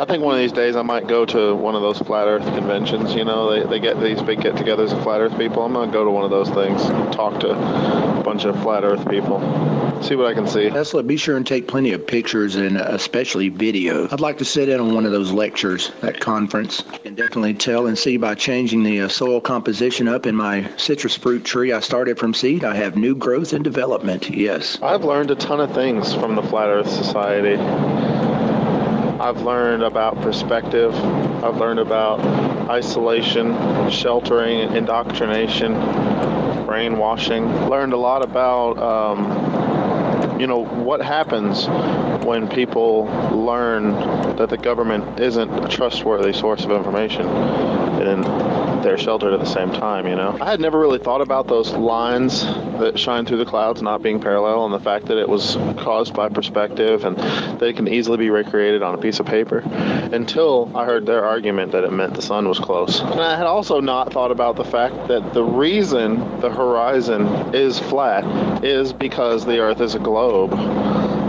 I think one of these days I might go to one of those flat Earth conventions. You know, they, they get these big get-togethers of flat Earth people. I'm gonna go to one of those things, talk to a bunch of flat Earth people, see what I can see. Tesla, be sure and take plenty of pictures and especially video. I'd like to sit in on one of those lectures at conference. You can definitely tell and see by changing the uh, soil composition up in my citrus fruit tree I started from seed, I have new growth and development. Yes. I've learned a ton of things from the Flat Earth Society. I've learned about perspective. I've learned about isolation, sheltering, indoctrination, brainwashing. Learned a lot about, um, you know, what happens when people learn that the government isn't a trustworthy source of information. And they're sheltered at the same time, you know. I had never really thought about those lines that shine through the clouds not being parallel and the fact that it was caused by perspective and they can easily be recreated on a piece of paper until I heard their argument that it meant the sun was close. And I had also not thought about the fact that the reason the horizon is flat is because the earth is a globe.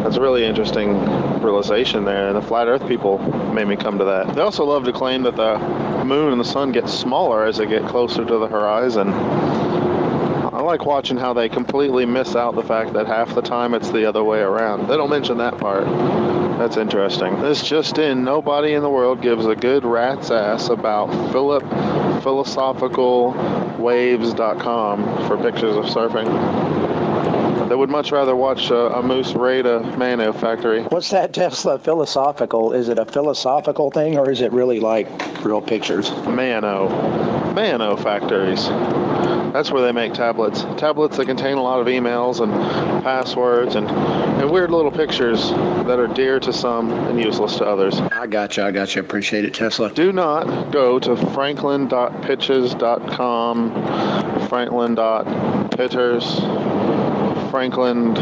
That's a really interesting realization there, the flat earth people made me come to that. They also love to claim that the moon and the sun get smaller as they get closer to the horizon. I like watching how they completely miss out the fact that half the time it's the other way around. They don't mention that part. That's interesting. This just in, nobody in the world gives a good rat's ass about Philip philosophicalwaves.com for pictures of surfing. They would much rather watch a, a moose raid a Mano factory. What's that Tesla philosophical? Is it a philosophical thing or is it really like real pictures? Mano. Mano factories. That's where they make tablets. Tablets that contain a lot of emails and passwords and, and weird little pictures that are dear to some and useless to others. I got you. I got you. Appreciate it, Tesla. Do not go to franklin.pitches.com, franklin.pitters, Franklin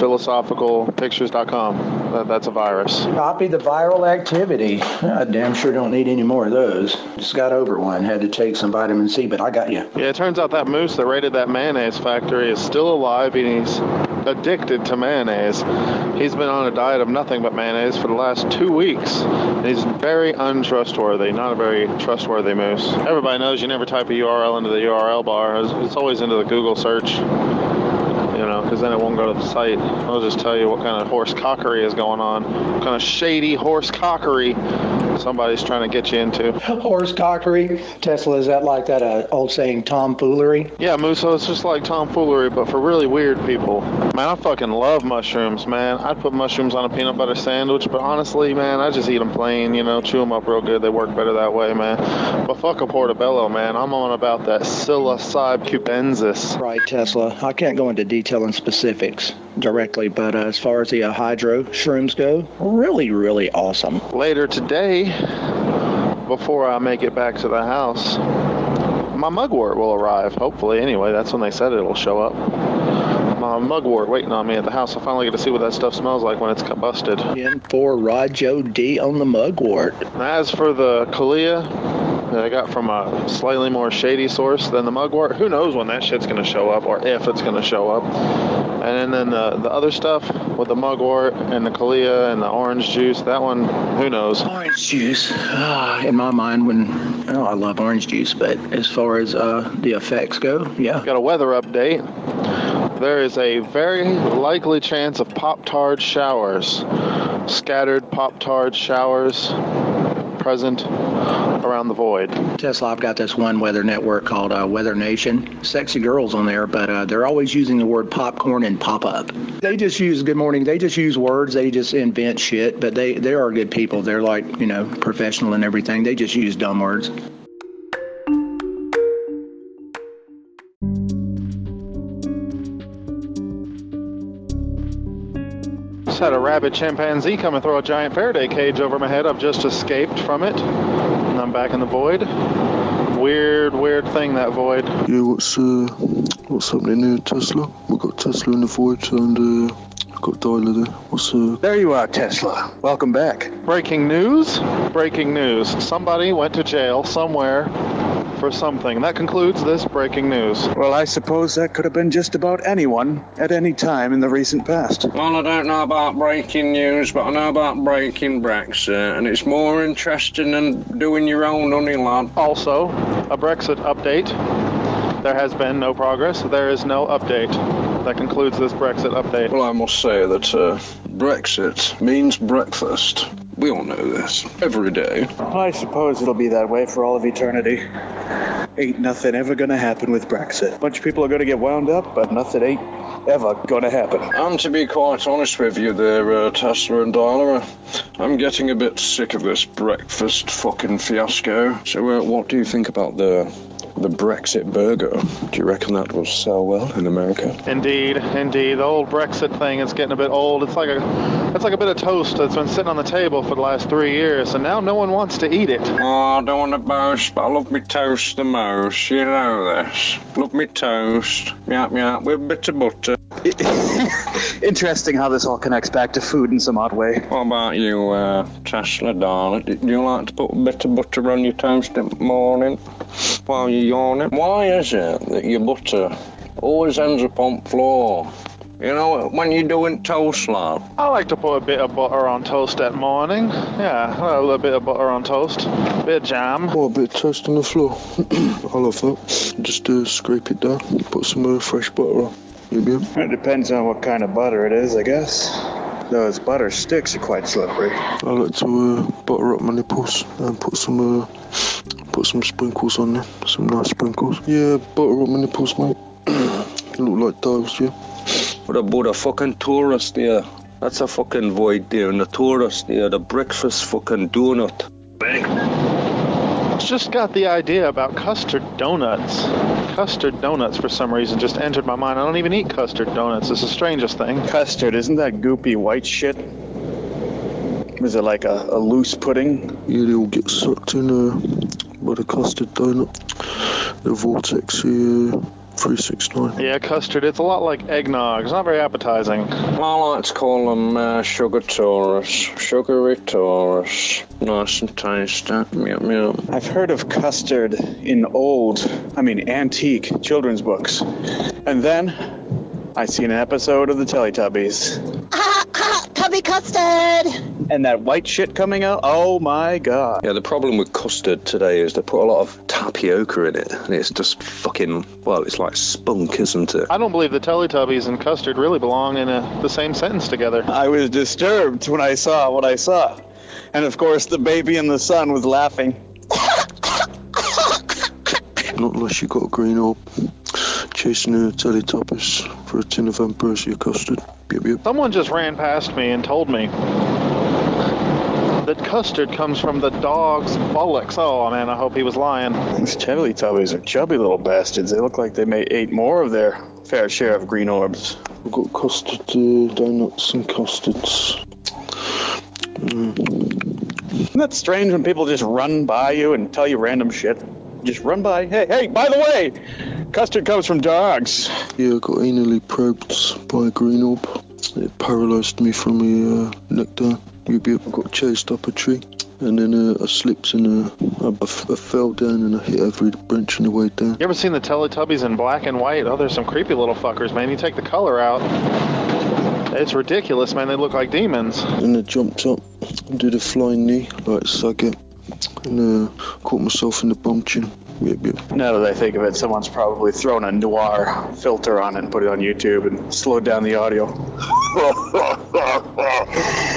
philosophicalpictures.com. That, that's a virus. Copy the viral activity. I damn sure don't need any more of those. Just got over one. Had to take some vitamin C, but I got you. Yeah, it turns out that moose that raided that mayonnaise factory is still alive and he's addicted to mayonnaise. He's been on a diet of nothing but mayonnaise for the last two weeks. He's very untrustworthy, not a very trustworthy moose. Everybody knows you never type a URL into the URL bar. It's always into the Google search you know, because then it won't go to the site. I'll just tell you what kind of horse cockery is going on, what kind of shady horse cockery somebody's trying to get you into. Horse cockery? Tesla, is that like that uh, old saying, tomfoolery? Yeah, Moosoe, it's just like tomfoolery, but for really weird people. Man, I fucking love mushrooms, man. I'd put mushrooms on a peanut butter sandwich, but honestly, man, I just eat them plain, you know, chew them up real good. They work better that way, man. But fuck a portobello, man. I'm on about that psilocybe cubensis. Right, Tesla. I can't go into detail and specifics directly, but uh, as far as the uh, hydro shrooms go, really, really awesome. Later today, before I make it back to the house, my mugwort will arrive. Hopefully, anyway. That's when they said it'll show up. My mugwort waiting on me at the house. I finally get to see what that stuff smells like when it's combusted. In for Rojo D on the mugwort. As for the Calea, that I got from a slightly more shady source than the mugwort. Who knows when that shit's going to show up or if it's going to show up. And then the, the other stuff with the mugwort and the Calea and the orange juice, that one, who knows? Orange juice. Ah, in my mind, when oh, I love orange juice, but as far as uh, the effects go, yeah. Got a weather update. There is a very likely chance of pop tart showers, scattered pop tart showers present around the void. Tesla, I've got this one weather network called uh, Weather Nation. Sexy girls on there, but uh, they're always using the word popcorn and pop up. They just use good morning. They just use words. They just invent shit, but they, they are good people. They're like, you know, professional and everything. They just use dumb words. Had a rabid chimpanzee come and throw a giant Faraday cage over my head. I've just escaped from it. And I'm back in the void. Weird, weird thing, that void. Yeah, what's, uh, what's happening here, Tesla? We've got Tesla in the void and, uh, got Tyler there. What's, uh... There you are, Tesla. Welcome back. Breaking news. Breaking news. Somebody went to jail somewhere for something. That concludes this breaking news. Well, I suppose that could have been just about anyone at any time in the recent past. Well, I don't know about breaking news, but I know about breaking Brexit, and it's more interesting than doing your own honey lad. Also, a Brexit update. There has been no progress. There is no update. That concludes this Brexit update. Well, I must say that uh, Brexit means breakfast. We all know this. Every day. I suppose it'll be that way for all of eternity. Ain't nothing ever gonna happen with Brexit. A bunch of people are gonna get wound up, but nothing ain't ever gonna happen. And to be quite honest with you there, uh, Tesla and Darla, I'm getting a bit sick of this breakfast fucking fiasco. So, uh, what do you think about the the Brexit burger? Do you reckon that will sell well in America? Indeed, indeed. The old Brexit thing is getting a bit old. It's like a, it's like a bit of toast that's been sitting on the table for the last three years, and now no one wants to eat it. Oh, I don't want to boast, but I love me toast the most. You know this. Love me toast. Yap yap with a bit of butter. Interesting how this all connects back to food in some odd way. What about you, uh, Tesla, darling? Do you like to put a bit of butter on your toast in the morning while you're yawning? Why is it that your butter always ends up on the floor? You know, when you're doing toast, love. I like to put a bit of butter on toast that morning. Yeah, a little bit of butter on toast. A bit of jam. Oh, a bit of toast on the floor. I love that. Just uh, scrape it down, put some uh, fresh butter on. Yep, yep. It depends on what kind of butter it is, I guess. Those butter sticks are quite slippery. I like to uh, butter up my nipples and put some uh, put some sprinkles on there, some nice sprinkles. Yeah, butter up my nipples, mate. Look like dials, yeah. What about a fucking tourist there? That's a fucking void there, and the tourist there, the breakfast fucking donut. Just got the idea about custard donuts. Custard donuts, for some reason, just entered my mind. I don't even eat custard donuts. It's the strangest thing. Custard, isn't that goopy white shit? Is it like a, a loose pudding? Yeah, they all get sucked in uh, by the custard donut. The vortex here, 369. Yeah, custard. It's a lot like eggnog. It's not very appetizing. I like to call them uh, sugar torus. Sugary torus. Nice and tasty. Yum, yum. I've heard of custard in old, I mean antique children's books. And then I seen an episode of the Teletubbies. Tubby custard! And that white shit coming out, oh my god. Yeah, the problem with custard today is they put a lot of tapioca in it, and it's just fucking, well, it's like spunk, isn't it? I don't believe the Teletubbies and custard really belong in a, the same sentence together. I was disturbed when I saw what I saw. And of course, the baby in the sun was laughing. Not unless you got a green orb. Chasing a Teletubbies for a tin of ambrosia custard. Yep, yep. Someone just ran past me and told me that custard comes from the dog's bullocks. Oh man, I hope he was lying. These Teletubbies are chubby little bastards. They look like they may ate more of their fair share of green orbs. We've got custard uh, donuts and custards. Isn't that strange when people just run by you and tell you random shit? Just run by. Hey, hey, by the way, custard comes from dogs. Yeah, I got anally probed by a green orb. It paralysed me from the uh, neck down. Yep, yep. I got chased up a tree. And then uh, I slipped and uh, I, I f- I fell down and I hit every branch on the way down. You ever seen the Teletubbies in black and white? Oh, there's some creepy little fuckers, man. You take the color out. It's ridiculous, man. They look like demons. And I jumped up and did a flying knee like Sagat. And uh, caught myself in the bum chin. Yep, yep. Now that I think of it, someone's probably thrown a noir filter on it and put it on YouTube and slowed down the audio.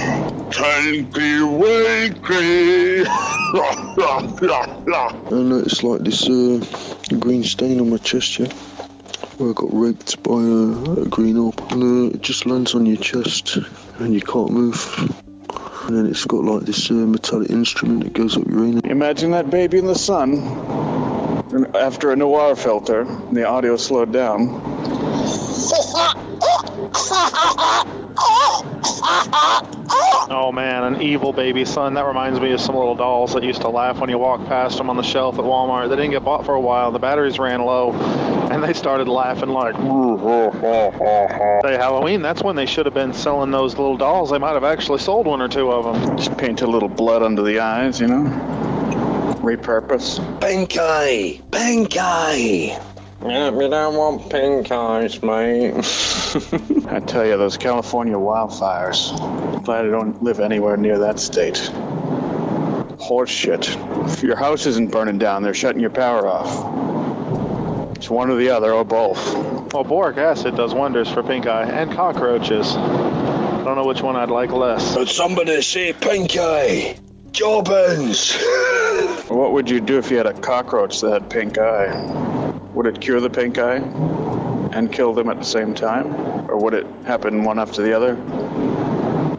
Tanky wakey. I noticed like this uh, green stain on my chest, yeah. Where I got raped by a, a green orb. And uh, it just lands on your chest and you can't move. And then it's got like this uh, metallic instrument that goes up your anus. Imagine that baby in the sun. And after a noir filter, the audio slowed down. Oh man, an evil baby son. That reminds me of some little dolls that used to laugh when you walked past them on the shelf at Walmart. They didn't get bought for a while. The batteries ran low, and they started laughing like. Say Halloween. That's when they should have been selling those little dolls. They might have actually sold one or two of them. Just paint a little blood under the eyes, you know? Repurpose. Pink eye! Pink eye! Yeah, we don't want pink eyes, mate. I tell you, those California wildfires. Glad I don't live anywhere near that state. Horseshit. If your house isn't burning down, they're shutting your power off. It's one or the other, or both. Well, boric acid does wonders for pink eye and cockroaches. I don't know which one I'd like less. But somebody say pink eye! Jobins! What would you do if you had a cockroach that had pink eye? Would it cure the pink eye and kill them at the same time? Or would it happen one after the other?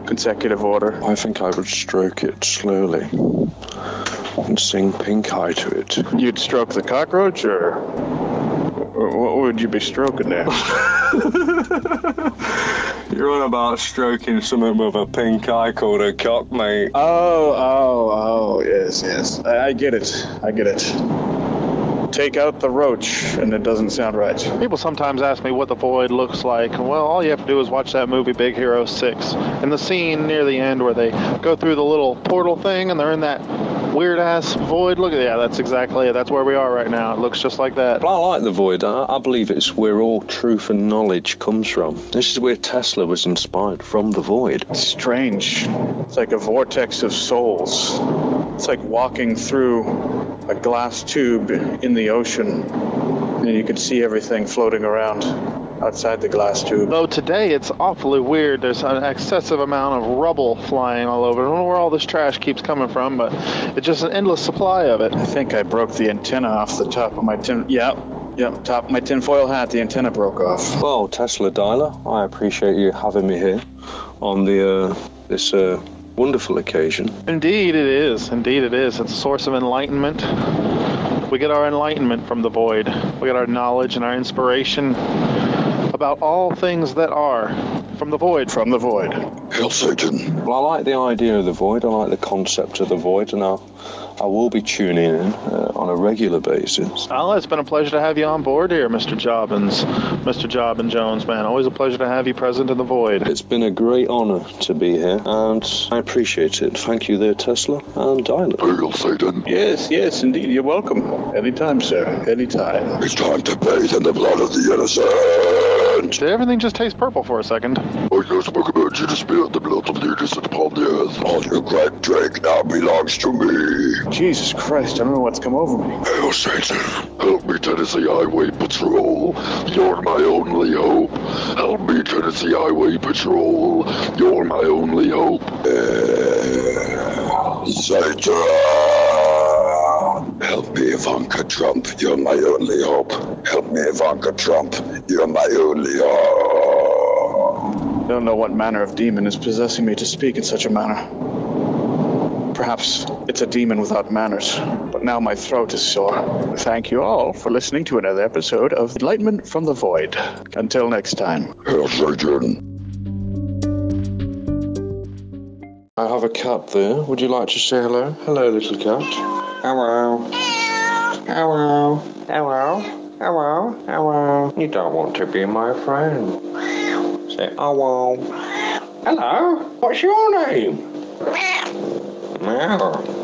Consecutive order. I think I would stroke it slowly and sing pink eye to it. You'd stroke the cockroach, or, or what would you be stroking there? You're on about stroking something with a pink eye called a cock, mate. Oh, oh, oh, yes, yes. I, I get it. I get it. Take out the roach, and it doesn't sound right. People sometimes ask me what the void looks like. Well, all you have to do is watch that movie Big Hero 6. And the scene near the end where they go through the little portal thing and they're in that weird ass void. Look at yeah, that's exactly it. That's where we are right now. It looks just like that. But I like the void. I, I believe it's where all truth and knowledge comes from. This is where Tesla was inspired from the void. It's Strange. It's like a vortex of souls. It's like walking through a glass tube in the ocean, and you can see everything floating around outside the glass tube. Though today it's awfully weird. There's an excessive amount of rubble flying all over. I don't know where all this trash keeps coming from, but it's just an endless supply of it. I think I broke the antenna off the top of my tin. Yeah, yeah, top of my tinfoil hat. The antenna broke off. Well, Tesla Dialer, I appreciate you having me here on the uh, this uh, wonderful occasion. Indeed, it is. Indeed, it is. It's a source of enlightenment. We get our enlightenment from the void. We get our knowledge and our inspiration about all things that are from the void. From the void. Hail Satan! Well, I like the idea of the void. I like the concept of the void, and I, I will be tuning in uh, on a regular basis. Well, it's been a pleasure to have you on board here, Mr. Jobins. Mr. Jobbin Jones, man. Always a pleasure to have you present in the void. It's been a great honor to be here, and I appreciate it. Thank you there, Tesla and Dialer. Hail Satan! Yes, yes, indeed. You're welcome. Anytime, sir. Anytime. It's time to bathe in the blood of the innocent! Did everything just taste purple for a second? I just spoke about you to spill the blood of the innocent upon the earth. All your great drink now belongs to me. Jesus Christ, I don't know what's come over me. Hail Satan! Help me, Tennessee Highway Patrol. You're my only hope. Help me, Tennessee Highway Patrol. You're my only hope. Hail Satan! Help me, Ivanka Trump. You're my only hope. Help me, Ivanka Trump. You're my only hope. I don't know what manner of demon is possessing me to speak in such a manner. Perhaps it's a demon without manners, but now my throat is sore. Thank you all for listening to another episode of Enlightenment from the Void. Until next time. Hail Satan! I have a cat there. Would you like to say hello? Hello, little cat. Hello. Hello. Hello. Hello. Hello. You don't want to be my friend. Say oh, hello. Hello. What's your name? Meow.